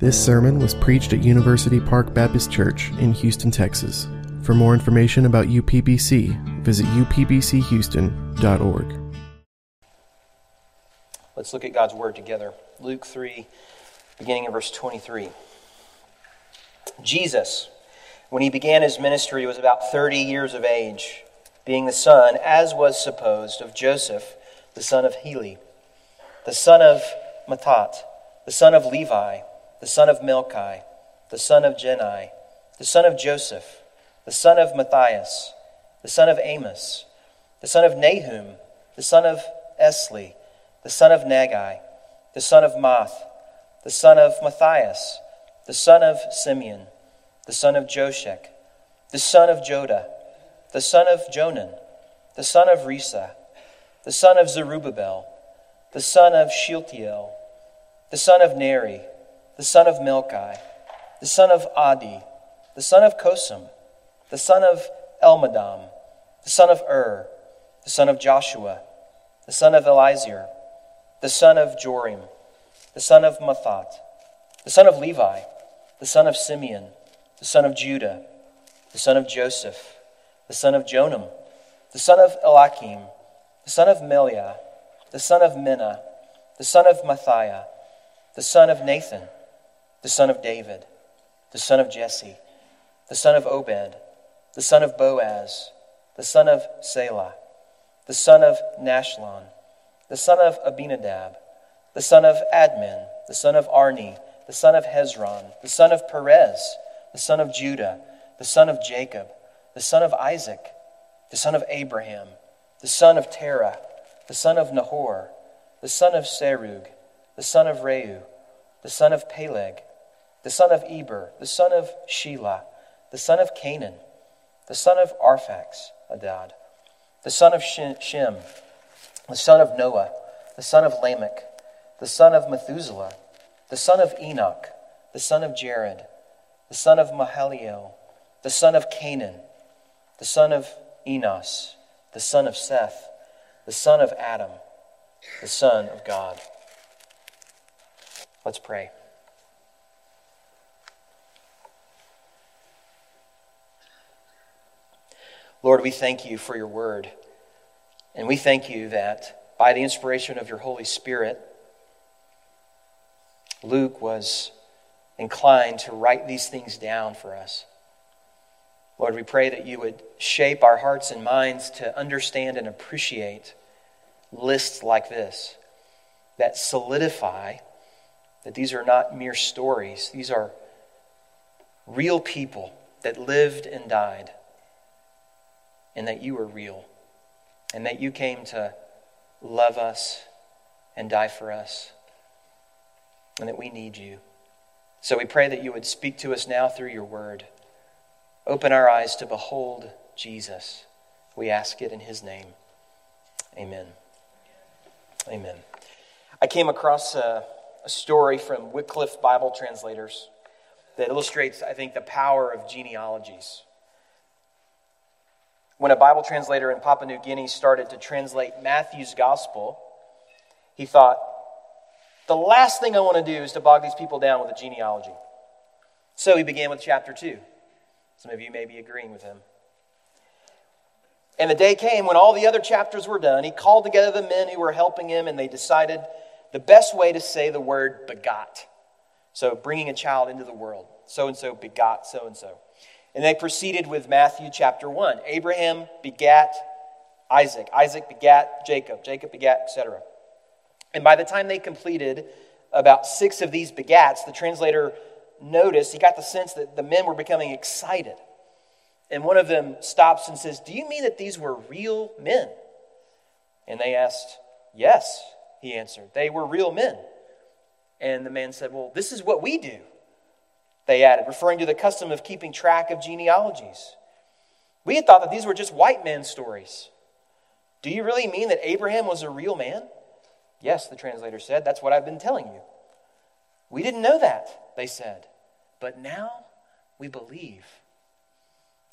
This sermon was preached at University Park Baptist Church in Houston, Texas. For more information about UPBC, visit upbchouston.org. Let's look at God's Word together. Luke 3, beginning in verse 23. Jesus, when he began his ministry, was about 30 years of age, being the son, as was supposed, of Joseph, the son of Heli, the son of Matthat, the son of Levi the son of Melchi, the son of Jannai, the son of Joseph, the son of Matthias, the son of Amos, the son of Nahum, the son of Esli, the son of Naggai, the son of Maath, the son of Matthias, the son of Simeon, the son of Josech, the son of Joda, the son of Jonan, the son of Rhesa, the son of Zerubbabel, the son of Shealtiel, the son of Neri, the son of Melchi, the son of Addi, the son of Cosam, the son of Elmadam, the son of Ur, the son of Joshua, the son of Eliezer, the son of Jorim, the son of Matthat, the son of Levi, the son of Simeon, the son of Judah, the son of Joseph, the son of Jonam, the son of Eliakim, the son of Melea, the son of Menna, the son of Mattatha, the son of Nathan, the son of David, the son of Jesse, the son of Obed, the son of Boaz, the son of Selah, the son of Nahshon, the son of Amminadab, the son of Admin, the son of Arni, the son of Hezron, the son of Perez, the son of Judah, the son of Jacob, the son of Isaac, the son of Abraham, the son of Terah, the son of Nahor, the son of Serug, the son of Reu, the son of Peleg, the son of Eber, the son of Shelah, the son of Cainan, the son of Arphax, Adad, the son of Shem, the son of Noah, the son of Lamech, the son of Methuselah, the son of Enoch, the son of Jared, the son of Mahalalel, the son of Cainan, the son of Enos, the son of Seth, the son of Adam, the son of God. Let's pray. Lord, we thank you for your word. And we thank you that by the inspiration of your Holy Spirit, Luke was inclined to write these things down for us. Lord, we pray that you would shape our hearts and minds to understand and appreciate lists like this that solidify that these are not mere stories, these are real people that lived and died and that you are real and that you came to love us and die for us and that we need you. So we pray that you would speak to us now through your word. Open our eyes to behold Jesus. We ask it in his name. Amen. Amen. I came across a, a story from Wycliffe Bible translators that illustrates, I think, the power of genealogies when a Bible translator in Papua New Guinea started to translate Matthew's gospel, he thought, the last thing I want to do is to bog these people down with a genealogy. So he began with chapter 2. Some of you may be agreeing with him. And the day came when all the other chapters were done. He called together the men who were helping him, and they decided the best way to say the word begot. So, bringing a child into the world. So and so begot so and so. And they proceeded with Matthew chapter 1. Abraham begat Isaac. Isaac begat Jacob. Jacob begat, etc. And by the time they completed about six of these begats, the translator noticed, he got the sense that the men were becoming excited. And one of them stops and says, Do you mean that these were real men? And they asked, Yes, he answered. They were real men. And the man said, Well, this is what we do they added, referring to the custom of keeping track of genealogies. We had thought that these were just white men stories. Do you really mean that Abraham was a real man? Yes, the translator said. That's what I've been telling you. We didn't know that, they said. But now we believe.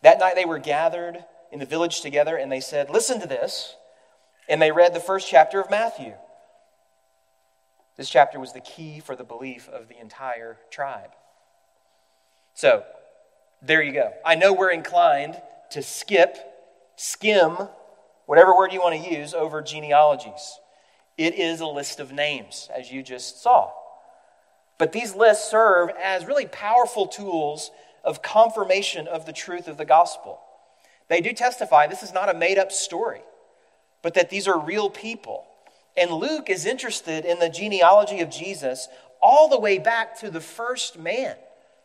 That night they were gathered in the village together and they said, Listen to this. And they read the first chapter of Matthew. This chapter was the key for the belief of the entire tribe. So, there you go. I know we're inclined to skip, skim, whatever word you want to use, over genealogies. It is a list of names, as you just saw. But these lists serve as really powerful tools of confirmation of the truth of the gospel. They do testify this is not a made up story, but that these are real people. And Luke is interested in the genealogy of Jesus all the way back to the first man,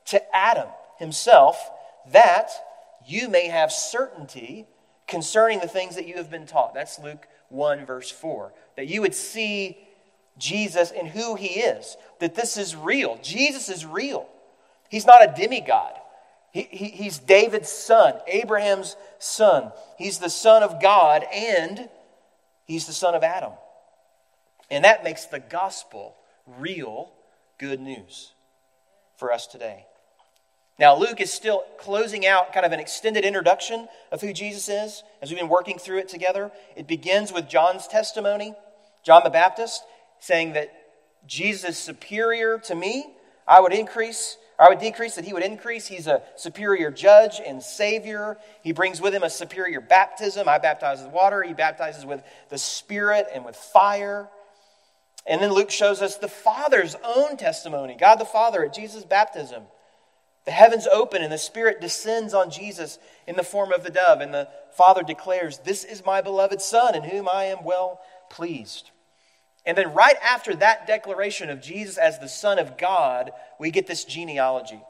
to Adam himself, that you may have certainty concerning the things that you have been taught. That's Luke 1, verse 4. That you would see Jesus and who he is, that this is real. Jesus is real. He's not a demigod. He, he, he's David's son, Abraham's son. He's the son of God, and he's the son of Adam. And that makes the gospel real good news for us today. Now, Luke is still closing out kind of an extended introduction of who Jesus is as we've been working through it together. It begins with John's testimony, John the Baptist, saying that Jesus is superior to me. I would increase, I would decrease, that he would increase. He's a superior judge and savior. He brings with him a superior baptism. I baptize with water, he baptizes with the Spirit and with fire. And then Luke shows us the Father's own testimony God the Father at Jesus' baptism. The heavens open and the Spirit descends on Jesus in the form of the dove, and the Father declares, This is my beloved Son, in whom I am well pleased. And then, right after that declaration of Jesus as the Son of God, we get this genealogy.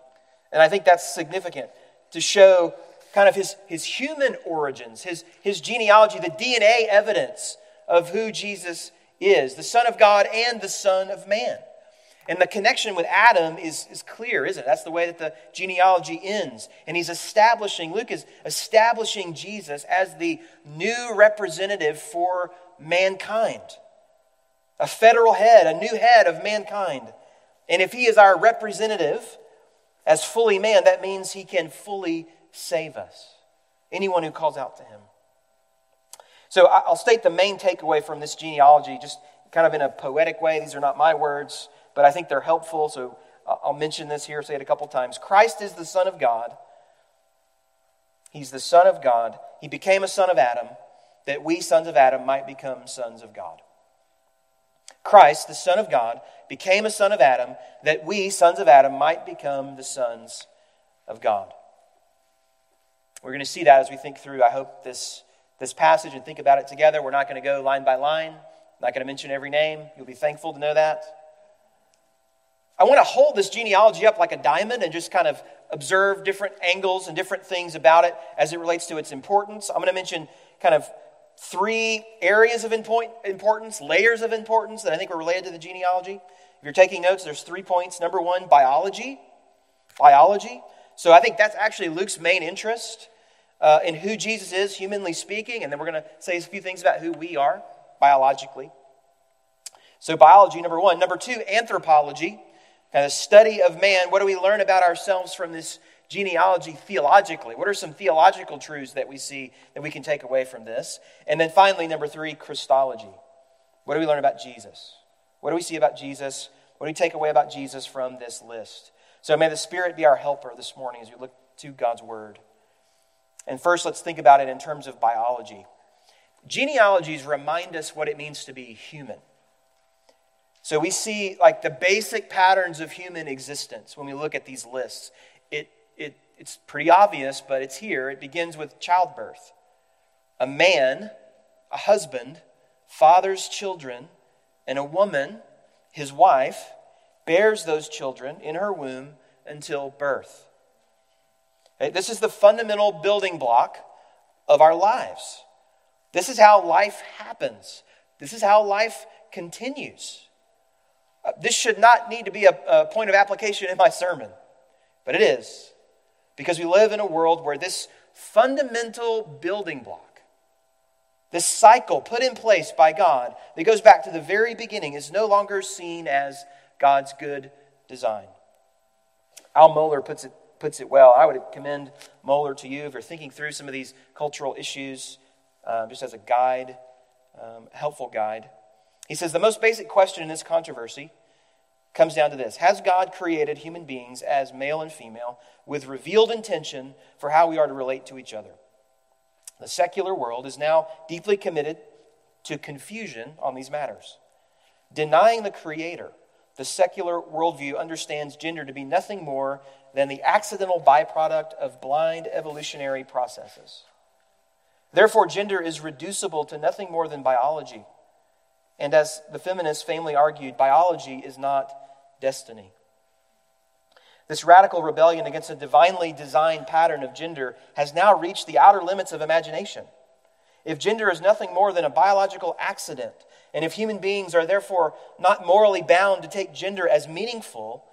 And I think that's significant to show kind of his, his human origins, his, his genealogy, the DNA evidence of who Jesus is the Son of God and the Son of Man. And the connection with Adam is, is clear, isn't it? That's the way that the genealogy ends. And he's establishing, Luke is establishing Jesus as the new representative for mankind. A federal head, a new head of mankind. And if he is our representative as fully man, that means he can fully save us. Anyone who calls out to him. So I'll state the main takeaway from this genealogy, just kind of in a poetic way. These are not my words but I think they're helpful, so uh, I'll mention this here, say it a couple times. Christ is the Son of God. He's the Son of God. He became a son of Adam that we, sons of Adam, might become sons of God. Christ, the Son of God, became a son of Adam that we, sons of Adam, might become the sons of God. We're going to see that as we think through, I hope, this, this passage and think about it together. We're not going to go line by line, I'm not going to mention every name. You'll be thankful to know that. I want to hold this genealogy up like a diamond and just kind of observe different angles and different things about it as it relates to its importance. I'm going to mention kind of three areas of importance, layers of importance that I think are related to the genealogy. If you're taking notes, there's three points. Number one, biology. Biology. So I think that's actually Luke's main interest uh, in who Jesus is, humanly speaking. And then we're going to say a few things about who we are biologically. So, biology, number one. Number two, anthropology kind of study of man, what do we learn about ourselves from this genealogy theologically? What are some theological truths that we see that we can take away from this? And then finally, number three, Christology. What do we learn about Jesus? What do we see about Jesus? What do we take away about Jesus from this list? So may the Spirit be our helper this morning as we look to God's Word. And first, let's think about it in terms of biology. Genealogies remind us what it means to be human. So we see like the basic patterns of human existence when we look at these lists. It, it, it's pretty obvious, but it's here. It begins with childbirth. A man, a husband, fathers children, and a woman, his wife, bears those children in her womb until birth. Okay? This is the fundamental building block of our lives. This is how life happens. This is how life continues. Uh, this should not need to be a, a point of application in my sermon, but it is. Because we live in a world where this fundamental building block, this cycle put in place by God that goes back to the very beginning, is no longer seen as God's good design. Al Mohler puts it, puts it well. I would commend Mohler to you if you're thinking through some of these cultural issues, um, just as a guide, um, helpful guide. He says the most basic question in this controversy comes down to this Has God created human beings as male and female with revealed intention for how we are to relate to each other? The secular world is now deeply committed to confusion on these matters. Denying the Creator, the secular worldview understands gender to be nothing more than the accidental byproduct of blind evolutionary processes. Therefore, gender is reducible to nothing more than biology. And as the feminists famously argued, biology is not destiny. This radical rebellion against a divinely designed pattern of gender has now reached the outer limits of imagination. If gender is nothing more than a biological accident, and if human beings are therefore not morally bound to take gender as meaningful,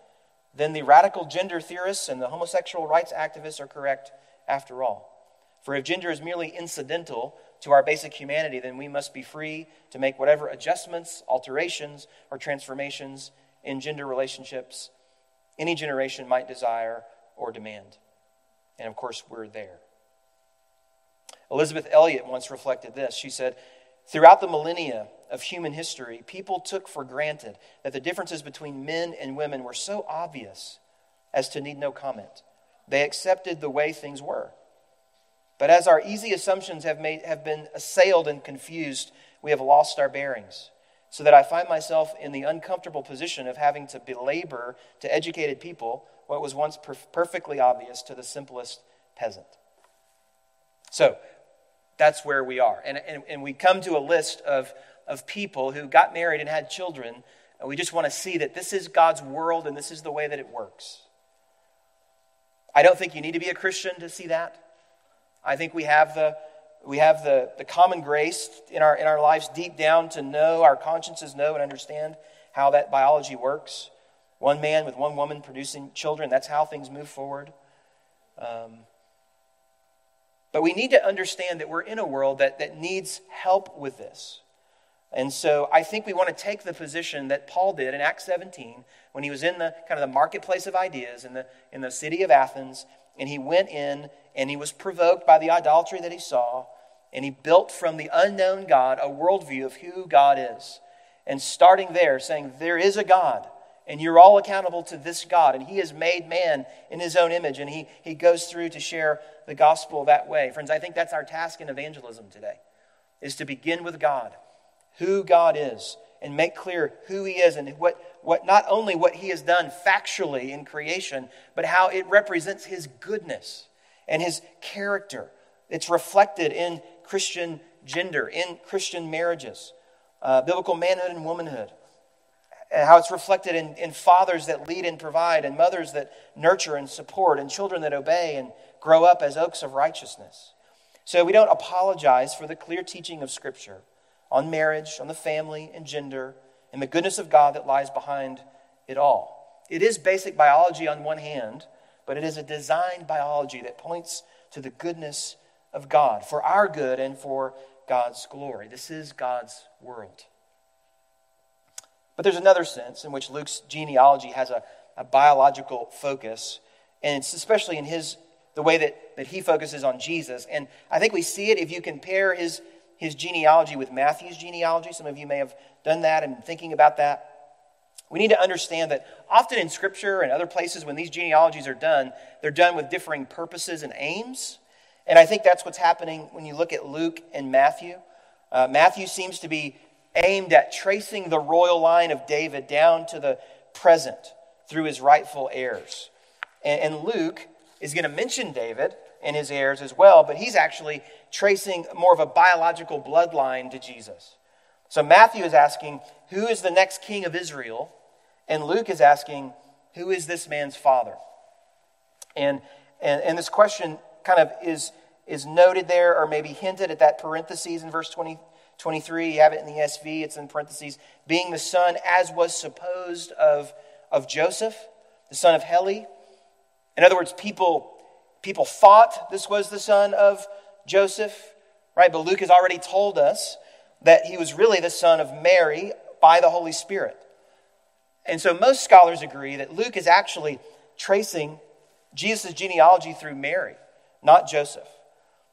then the radical gender theorists and the homosexual rights activists are correct after all. For if gender is merely incidental to our basic humanity, then we must be free to make whatever adjustments, alterations, or transformations in gender relationships any generation might desire or demand. And of course, we're there. Elisabeth Elliot once reflected this. She said, Throughout the millennia of human history, people took for granted that the differences between men and women were so obvious as to need no comment. They accepted the way things were. But as our easy assumptions have, made, have been assailed and confused, we have lost our bearings so that I find myself in the uncomfortable position of having to belabor to educated people what was once per- perfectly obvious to the simplest peasant. So, that's where we are. And, and, and we come to a list of, of people who got married and had children, and we just want to see that this is God's world and this is the way that it works. I don't think you need to be a Christian to see that. I think we have the, we have the, the common grace in our, in our lives deep down to know, our consciences know and understand how that biology works. One man with one woman producing children, that's how things move forward. Um, but we need to understand that we're in a world that, that needs help with this. And so I think we want to take the position that Paul did in Acts 17 when he was in the kind of the marketplace of ideas in the, in the city of Athens, and he went in and he was provoked by the idolatry that he saw, and he built from the unknown God a worldview of who God is. And starting there, saying, There is a God, and you're all accountable to this God, and he has made man in his own image, and he, he goes through to share the gospel that way. Friends, I think that's our task in evangelism today, is to begin with God, who God is, and make clear who he is and what, what not only what he has done factually in creation, but how it represents his goodness and his character. It's reflected in Christian gender, in Christian marriages, uh, biblical manhood and womanhood, and how it's reflected in, in fathers that lead and provide, and mothers that nurture and support, and children that obey and grow up as oaks of righteousness. So we don't apologize for the clear teaching of Scripture on marriage, on the family, and gender, and the goodness of God that lies behind it all. It is basic biology on one hand, but it is a designed biology that points to the goodness of God for our good and for God's glory. This is God's world. But there's another sense in which Luke's genealogy has a, a biological focus, and it's especially in his the way that, that he focuses on Jesus. And I think we see it if you compare his, his genealogy with Matthew's genealogy. Some of you may have done that and thinking about that. We need to understand that often in Scripture and other places, when these genealogies are done, they're done with differing purposes and aims. And I think that's what's happening when you look at Luke and Matthew. Uh, Matthew seems to be aimed at tracing the royal line of David down to the present through his rightful heirs. And, and Luke is going to mention David and his heirs as well, but he's actually tracing more of a biological bloodline to Jesus. So Matthew is asking, Who is the next king of Israel? And Luke is asking, Who is this man's father? And, and, and this question kind of is, is noted there or maybe hinted at that parentheses in verse 20, 23. You have it in the ESV, it's in parentheses. Being the son, as was supposed, of, of Joseph, the son of Heli. In other words, people, people thought this was the son of Joseph, right? But Luke has already told us that he was really the son of Mary by the Holy Spirit. And so most scholars agree that Luke is actually tracing Jesus' genealogy through Mary, not Joseph,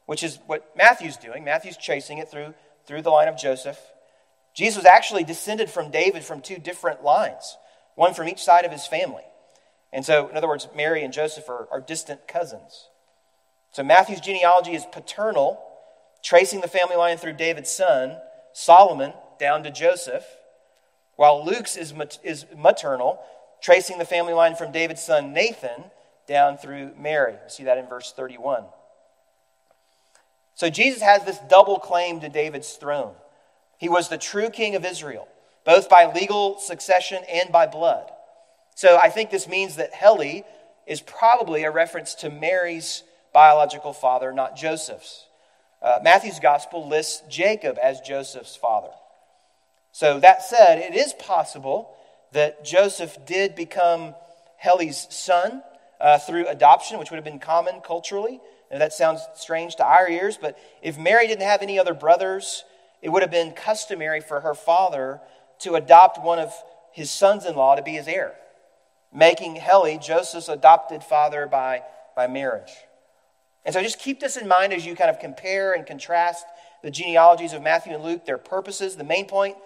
which is what Matthew's doing. Matthew's tracing it through, through the line of Joseph. Jesus was actually descended from David from two different lines, one from each side of his family. And so, in other words, Mary and Joseph are, are distant cousins. So Matthew's genealogy is paternal, tracing the family line through David's son, Solomon, down to Joseph, while Luke's is, is maternal, tracing the family line from David's son, Nathan, down through Mary. We see that in verse 31. So Jesus has this double claim to David's throne. He was the true king of Israel, both by legal succession and by blood. So I think this means that Heli is probably a reference to Mary's biological father, not Joseph's. Uh, Matthew's gospel lists Jacob as Joseph's father. So, that said, it is possible that Joseph did become Heli's son uh, through adoption, which would have been common culturally. And that sounds strange to our ears, but if Mary didn't have any other brothers, it would have been customary for her father to adopt one of his sons in law to be his heir, making Heli Joseph's adopted father by, by marriage. And so just keep this in mind as you kind of compare and contrast the genealogies of Matthew and Luke, their purposes. The main point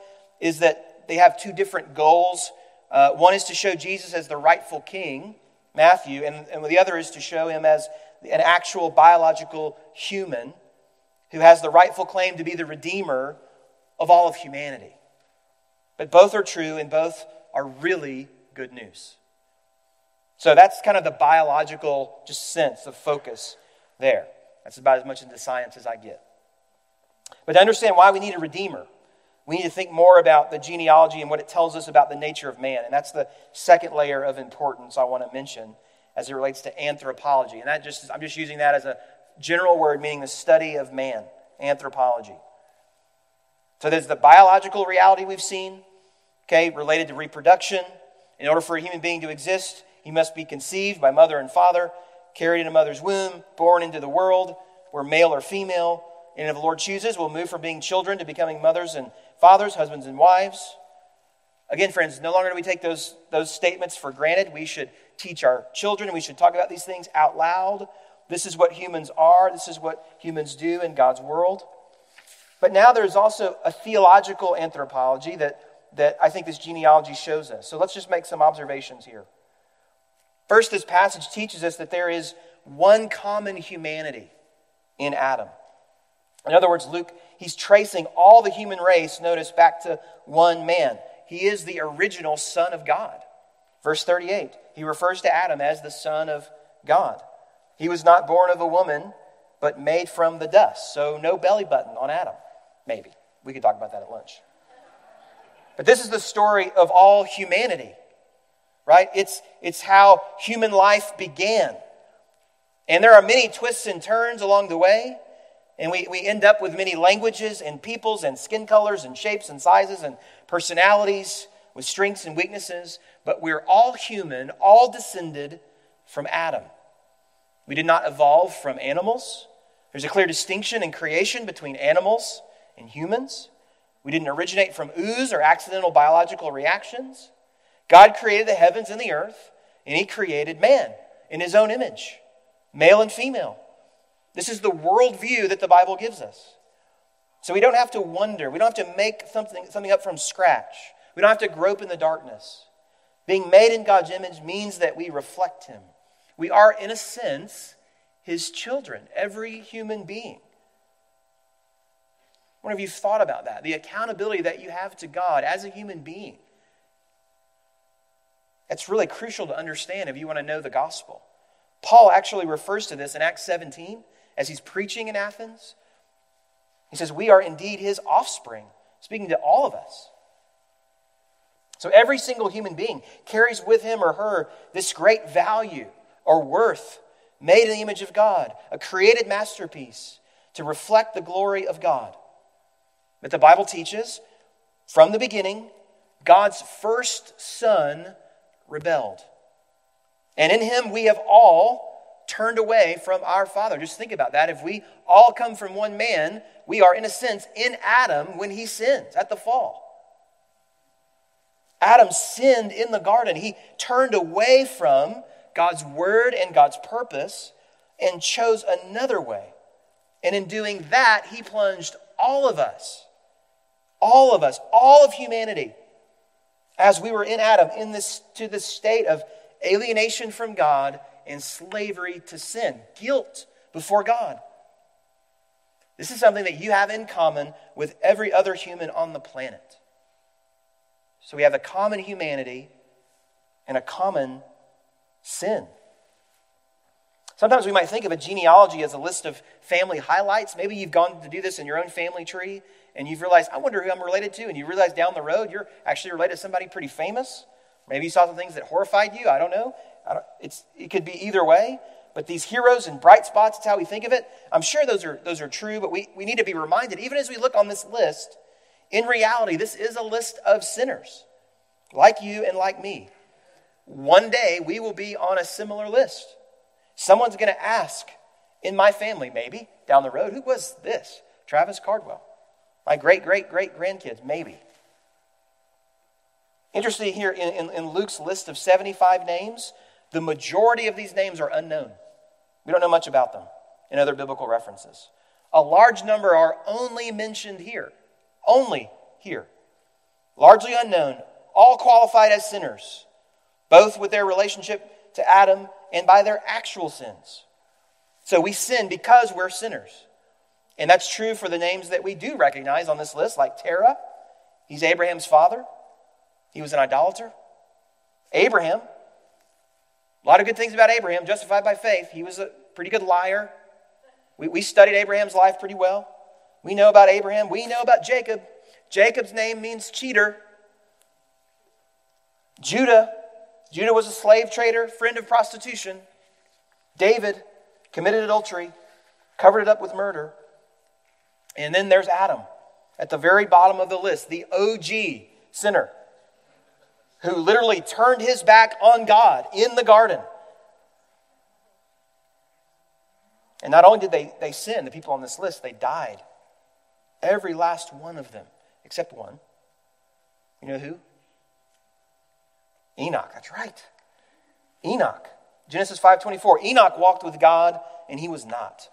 is that they have two different goals. Uh, one is to show Jesus as the rightful king, Matthew, and, and the other is to show him as an actual biological human who has the rightful claim to be the redeemer of all of humanity. But both are true and both are really good news. So that's kind of the biological just sense of focus there. That's about as much into science as I get. But to understand why we need a redeemer, we need to think more about the genealogy and what it tells us about the nature of man. And that's the second layer of importance I want to mention as it relates to anthropology. And that just I'm just using that as a general word meaning the study of man, anthropology. So there's the biological reality we've seen, okay, related to reproduction. In order for a human being to exist, he must be conceived by mother and father, carried in a mother's womb, born into the world. We're male or female. And if the Lord chooses, we'll move from being children to becoming mothers and fathers, husbands and wives. Again, friends, no longer do we take those, those statements for granted. We should teach our children, we should talk about these things out loud. This is what humans are, this is what humans do in God's world. But now there's also a theological anthropology that, that I think this genealogy shows us. So let's just make some observations here. First, this passage teaches us that there is one common humanity in Adam. In other words, Luke, he's tracing all the human race, notice, back to one man. He is the original Son of God. Verse 38, he refers to Adam as the Son of God. He was not born of a woman, but made from the dust. So no belly button on Adam, maybe. We could talk about that at lunch. But this is the story of all humanity right? It's, it's how human life began. And there are many twists and turns along the way. And we, we end up with many languages and peoples and skin colors and shapes and sizes and personalities with strengths and weaknesses. But we're all human, all descended from Adam. We did not evolve from animals. There's a clear distinction in creation between animals and humans. We didn't originate from ooze or accidental biological reactions. God created the heavens and the earth, and He created man in His own image, male and female. This is the worldview that the Bible gives us. So we don't have to wonder. We don't have to make something, something up from scratch. We don't have to grope in the darkness. Being made in God's image means that we reflect Him. We are, in a sense, His children, every human being. What have you thought about that? The accountability that you have to God as a human being. It's really crucial to understand if you want to know the gospel. Paul actually refers to this in Acts 17 as he's preaching in Athens. He says, We are indeed his offspring, speaking to all of us. So every single human being carries with him or her this great value or worth made in the image of God, a created masterpiece to reflect the glory of God. But the Bible teaches from the beginning, God's first son rebelled. And in him we have all turned away from our Father. Just think about that. If we all come from one man, we are, in a sense, in Adam when he sins at the fall. Adam sinned in the garden. He turned away from God's word and God's purpose and chose another way. And in doing that, he plunged all of us, All of us, all of humanity, as we were in Adam, in this to this state of alienation from God and slavery to sin, guilt before God. This is something that you have in common with every other human on the planet. So we have a common humanity and a common sin. Sometimes we might think of a genealogy as a list of family highlights. Maybe you've gone to do this in your own family tree and you've realized, I wonder who I'm related to. And you realize down the road you're actually related to somebody pretty famous. Maybe you saw some things that horrified you. I don't know. It's, it could be either way. But these heroes and bright spots, it's how we think of it. I'm sure those are, those are true, but we, we need to be reminded, even as we look on this list, in reality, this is a list of sinners, like you and like me. One day we will be on a similar list. Someone's going to ask in my family, maybe down the road, who was this? Travis Cardwell. My great, great, great grandkids, maybe. Interesting here in, in, in, Luke's list of 75 names, the majority of these names are unknown. We don't know much about them in other biblical references. A large number are only mentioned here. Only here. Largely unknown, all qualified as sinners, both with their relationship to Adam and by their actual sins. So we sin because we're sinners. And that's true for the names that we do recognize on this list, like Terah. He's Abraham's father. He was an idolater. Abraham, a lot of good things about Abraham, justified by faith. He was a pretty good liar. We, we studied Abraham's life pretty well. We know about Abraham. We know about Jacob. Jacob's name means cheater. Judah, Judah was a slave trader, friend of prostitution. David committed adultery, covered it up with murder. And then there's Adam at the very bottom of the list, the OG sinner who literally turned his back on God in the garden. And not only did they, they sin, the people on this list, they died. Every last one of them, except one. You know who? Enoch, that's right. Enoch. Genesis 5:24. Enoch walked with God and he was not,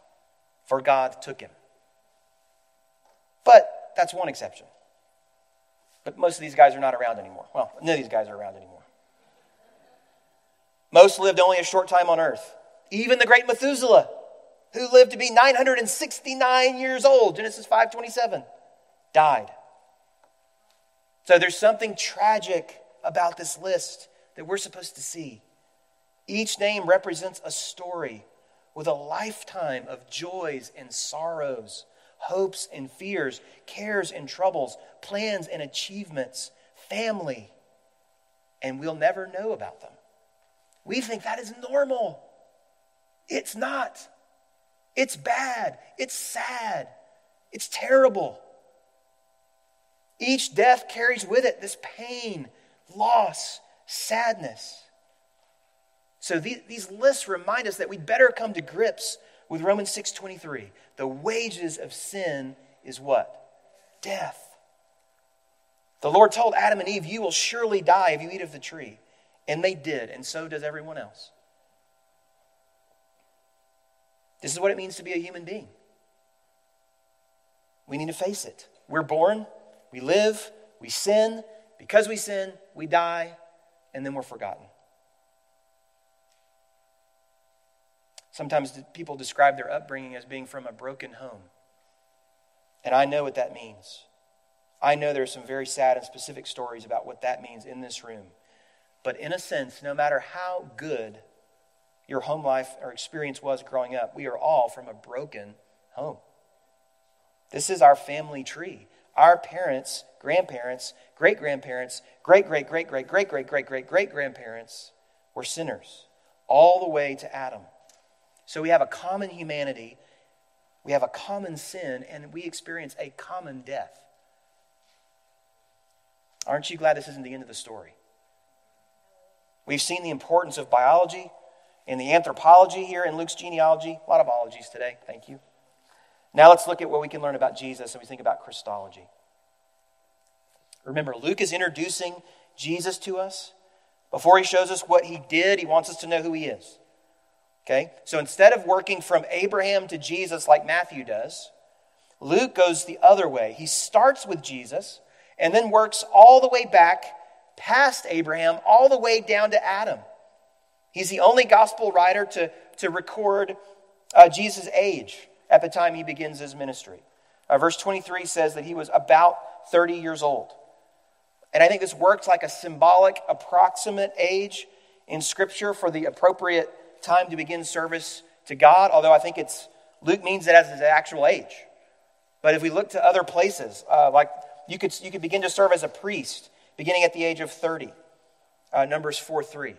for God took him. But that's one exception. But most of these guys are not around anymore. Well, none of these guys are around anymore. Most lived only a short time on earth. Even the great Methuselah, who lived to be 969 years old, Genesis 5:27, died. So there's something tragic about this list that we're supposed to see. Each name represents a story with a lifetime of joys and sorrows, hopes and fears, cares and troubles, plans and achievements, family, and we'll never know about them. We think that is normal. It's not. It's bad. It's sad. It's terrible. Each death carries with it this pain, loss, sadness. So these, lists remind us that we'd better come to grips with Romans 6:23. The wages of sin is what? Death. The Lord told Adam and Eve, "You will surely die if you eat of the tree." And they did, and so does everyone else. This is what it means to be a human being. We need to face it. We're born, we live, we sin, because we sin, we die, and then we're forgotten. Sometimes people describe their upbringing as being from a broken home. And I know what that means. I know there are some very sad and specific stories about what that means in this room. But in a sense, no matter how good your home life or experience was growing up, we are all from a broken home. This is our family tree. Our parents grandparents, great grandparents, great great great great great great great great great grandparents were sinners, all the way to Adam. So we have a common humanity, we have a common sin, and we experience a common death. Aren't you glad this isn't the end of the story? We've seen the importance of biology and the anthropology here in Luke's genealogy. A lot of ologies today. Thank you. Now let's look at what we can learn about Jesus and we think about Christology. Remember, Luke is introducing Jesus to us. Before he shows us what he did, he wants us to know who he is. Okay? So instead of working from Abraham to Jesus like Matthew does, Luke goes the other way. He starts with Jesus and then works all the way back past Abraham, all the way down to Adam. He's the only gospel writer to, to record uh, Jesus' age at the time he begins his ministry. Uh, verse 23 says that he was about 30 years old. And I think this works like a symbolic, approximate age in Scripture for the appropriate time to begin service to God, although I think it's Luke means it as his actual age. But if we look to other places, uh, like you could, you could begin to serve as a priest beginning at the age of 30, uh, Numbers 4 3.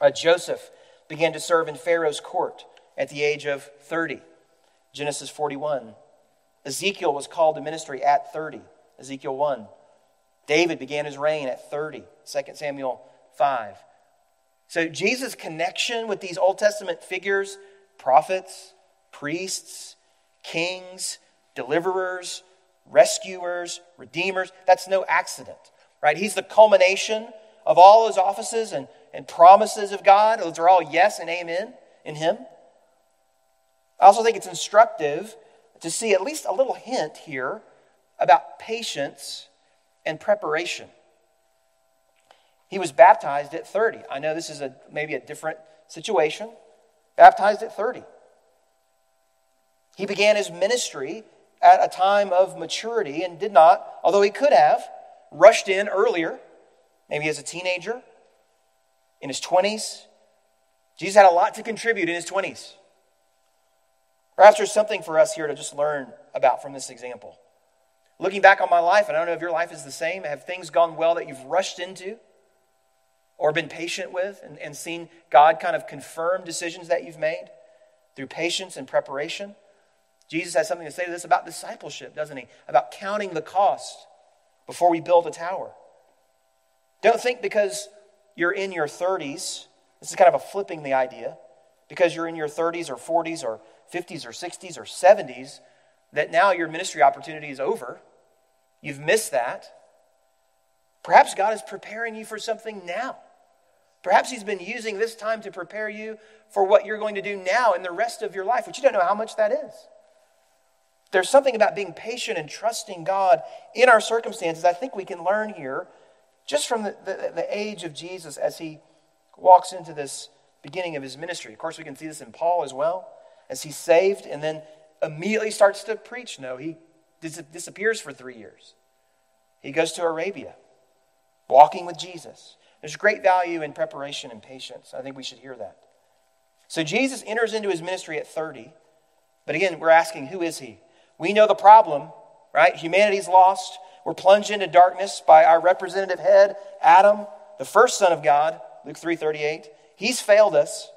Uh, Joseph began to serve in Pharaoh's court at the age of 30, Genesis 41. Ezekiel was called to ministry at 30, Ezekiel 1. David began his reign at 30, 2 Samuel 5. So Jesus' connection with these Old Testament figures, prophets, priests, kings, deliverers, rescuers, redeemers, that's no accident, right? He's the culmination of all those offices and, and promises of God. Those are all yes and amen in Him. I also think it's instructive to see at least a little hint here about patience and preparation. He was baptized at 30. I know this is a, maybe a different situation. Baptized at 30. He began his ministry at a time of maturity and did not, although he could have, rushed in earlier, maybe as a teenager, in his 20s. Jesus had a lot to contribute in his 20s. Perhaps there's something for us here to just learn about from this example. Looking back on my life, and I don't know if your life is the same, have things gone well that you've rushed into or been patient with and, and seen God kind of confirm decisions that you've made through patience and preparation? Jesus has something to say to this about discipleship, doesn't he? About counting the cost before we build a tower. Don't think because you're in your 30s, this is kind of a flipping the idea, because you're in your 30s or 40s or 50s or 60s or 70s, that now your ministry opportunity is over. You've missed that. Perhaps God is preparing you for something now. Perhaps He's been using this time to prepare you for what you're going to do now in the rest of your life, which you don't know how much that is. There's something about being patient and trusting God in our circumstances I think we can learn here just from the, the, the age of Jesus as he walks into this beginning of his ministry. Of course, we can see this in Paul as well, as he's saved and then immediately starts to preach. No, he dis- disappears for three years. He goes to Arabia, walking with Jesus. There's great value in preparation and patience. I think we should hear that. So Jesus enters into his ministry at 30. But again, we're asking, who is he? We know the problem, right? Humanity's lost. We're plunged into darkness by our representative head, Adam, the first son of God, Luke 3:38. He's failed us.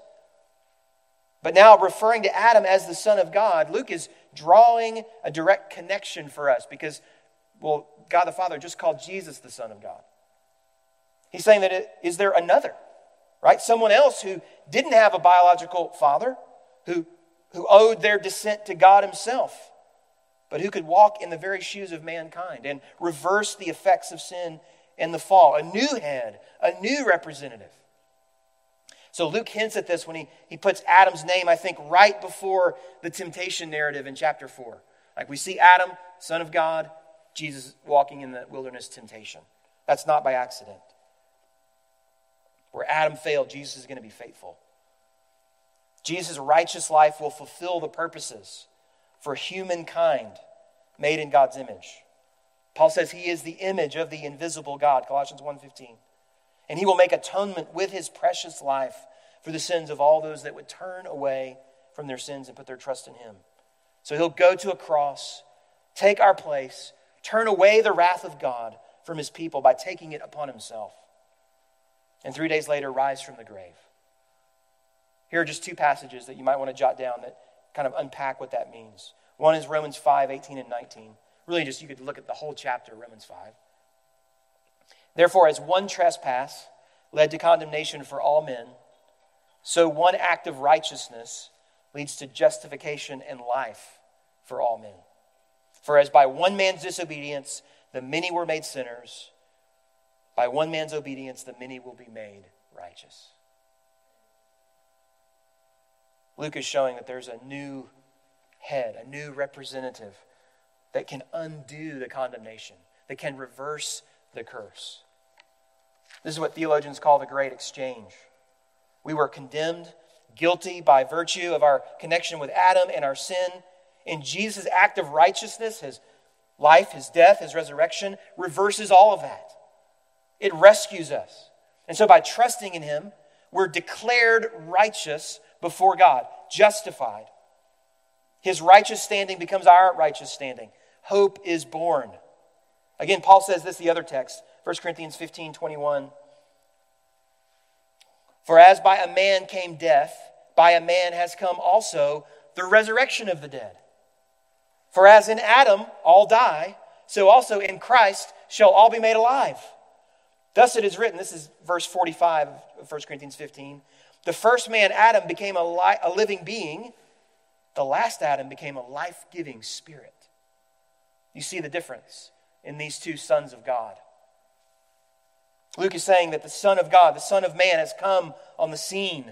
But now, referring to Adam as the Son of God, Luke is drawing a direct connection for us because, well, God the Father just called Jesus the Son of God. He's saying that it, is there another, right? Someone else who didn't have a biological father, who, who owed their descent to God Himself, but who could walk in the very shoes of mankind and reverse the effects of sin and the fall. A new head, a new representative. So Luke hints at this when he, he puts Adam's name, I think, right before the temptation narrative in chapter 4. Like we see Adam, son of God, Jesus walking in the wilderness temptation. That's not by accident. Where Adam failed, Jesus is going to be faithful. Jesus' righteous life will fulfill the purposes for humankind made in God's image. Paul says he is the image of the invisible God, Colossians 1:15 and he will make atonement with his precious life for the sins of all those that would turn away from their sins and put their trust in him. So he'll go to a cross, take our place, turn away the wrath of God from his people by taking it upon himself, and three days later rise from the grave. Here are just two passages that you might want to jot down that kind of unpack what that means. One is Romans 5 18 and 19. Really, just you could look at the whole chapter, Romans 5. Therefore, as one trespass led to condemnation for all men, so one act of righteousness leads to justification and life for all men. For as by one man's disobedience the many were made sinners, by one man's obedience the many will be made righteous. Luke is showing that there's a new head, a new representative that can undo the condemnation, that can reverse the curse. This is what theologians call the great exchange. We were condemned, guilty by virtue of our connection with Adam and our sin. In Jesus' act of righteousness, his life, his death, his resurrection, reverses all of that. It rescues us. And so by trusting in him, we're declared righteous before God, justified. His righteous standing becomes our righteous standing. Hope is born. Again, Paul says this, the other text, 1 Corinthians 15 21. For as by a man came death, by a man has come also the resurrection of the dead. For as in Adam all die, so also in Christ shall all be made alive. Thus it is written, this is verse 45 of 1 Corinthians 15. The first man, Adam, became a, li- a living being. The last Adam became a life giving spirit. You see the difference in these two sons of God. Luke is saying that the Son of God, the Son of Man, has come on the scene,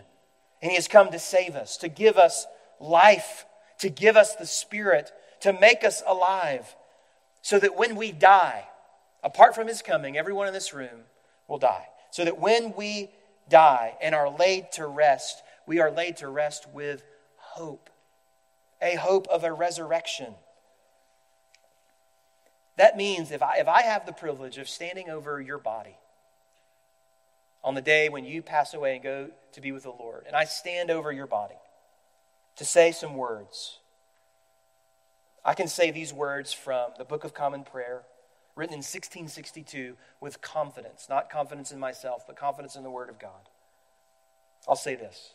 and he has come to save us, to give us life, to give us the Spirit, to make us alive, so that when we die, apart from his coming, everyone in this room will die. So that when we die and are laid to rest, we are laid to rest with hope a hope of a resurrection. That means if I, if I have the privilege of standing over your body on the day when you pass away and go to be with the Lord, and I stand over your body to say some words, I can say these words from the Book of Common Prayer written in 1662 with confidence, not confidence in myself, but confidence in the Word of God. I'll say this.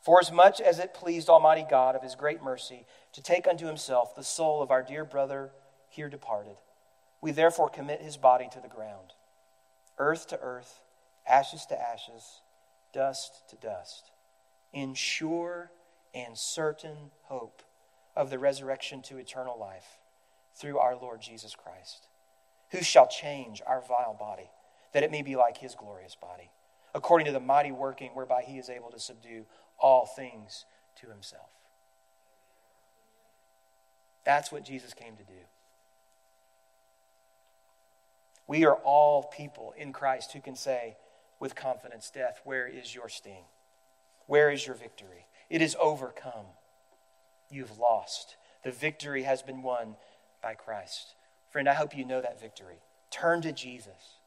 For as much as it pleased Almighty God of His great mercy to take unto Himself the soul of our dear brother here departed, we therefore commit His body to the ground, earth to earth, ashes to ashes, dust to dust, in sure and certain hope of the resurrection to eternal life through our Lord Jesus Christ, who shall change our vile body, that it may be like his glorious body, according to the mighty working whereby he is able to subdue all things to himself. That's what Jesus came to do. We are all people in Christ who can say with confidence, Death, where is your sting? Where is your victory? It is overcome. You've lost. The victory has been won by Christ. Friend, I hope you know that victory. Turn to Jesus.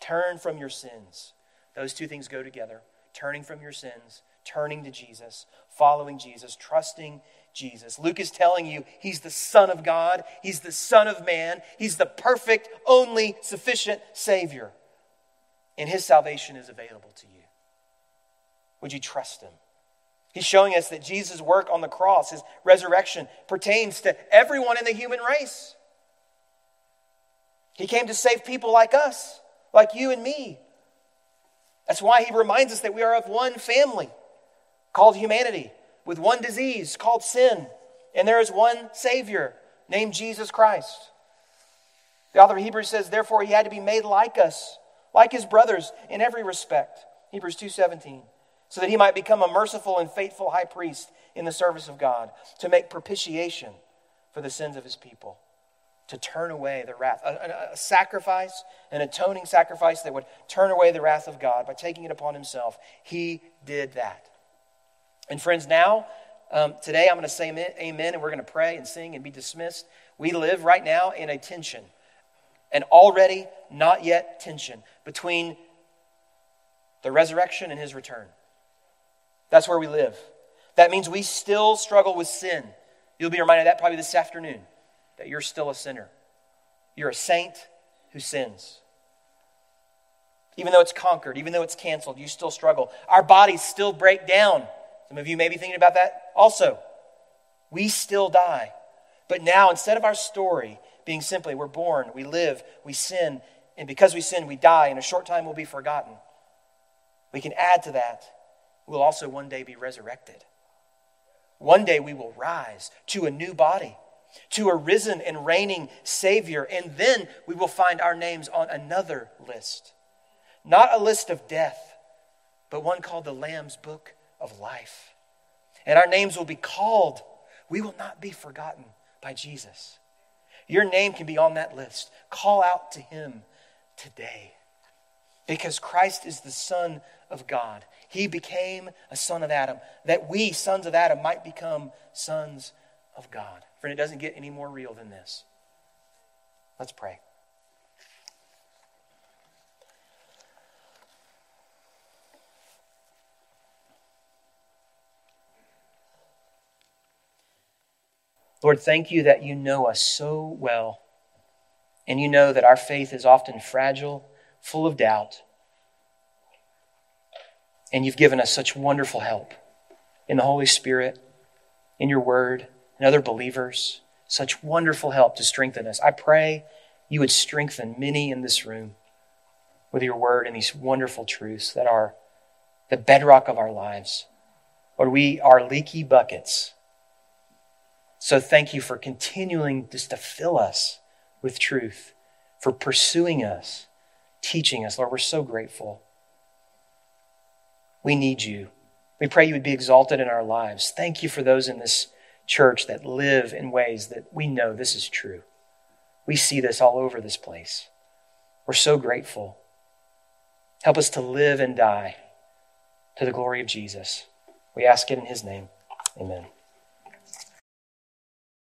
Turn from your sins. Those two things go together. Turning from your sins, turning to Jesus, following Jesus, trusting Jesus. Luke is telling you he's the Son of God, he's the Son of Man, he's the perfect, only sufficient Savior. And his salvation is available to you. Would you trust him? He's showing us that Jesus' work on the cross, his resurrection, pertains to everyone in the human race. He came to save people like us, like you and me. That's why he reminds us that we are of one family called humanity, with one disease called sin, and there is one Savior named Jesus Christ. The author of Hebrews says, therefore, he had to be made like us, like his brothers in every respect. Hebrews 2:17 so that he might become a merciful and faithful high priest in the service of God, to make propitiation for the sins of his people, to turn away the wrath, a, a, sacrifice, an atoning sacrifice that would turn away the wrath of God by taking it upon himself. He did that. And friends, now, um, today I'm going to say amen, and we're going to pray and sing and be dismissed. We live right now in a tension, an already not yet tension between the resurrection and his return. That's where we live. That means we still struggle with sin. You'll be reminded of that probably this afternoon, that you're still a sinner. You're a saint who sins. Even though it's conquered, even though it's canceled, you still struggle. Our bodies still break down. Some of you may be thinking about that also. We still die. But now, instead of our story being simply we're born, we live, we sin, and because we sin, we die, in a short time we'll be forgotten, we can add to that will also one day be resurrected. One day we will rise to a new body, to a risen and reigning Savior, and then we will find our names on another list. Not a list of death, but one called the Lamb's Book of Life. And our names will be called we will not be forgotten by Jesus. Your name can be on that list. Call out to him today. Because Christ is the Son of God. He became a son of Adam, that we, sons of Adam, might become sons of God. Friend, it doesn't get any more real than this. Let's pray. Lord, thank you that you know us so well. And you know that our faith is often fragile, full of doubt. And you've given us such wonderful help in the Holy Spirit, in your word, and other believers. Such wonderful help to strengthen us. I pray you would strengthen many in this room with your word and these wonderful truths that are the bedrock of our lives. Lord, we are leaky buckets so thank you for continuing just to fill us with truth, for pursuing us, teaching us. Lord, we're so grateful. We need you. We pray you would be exalted in our lives. Thank you for those in this church that live in ways that we know this is true. We see this all over this place. We're so grateful. Help us to live and die to the glory of Jesus. We ask it in his name. Amen.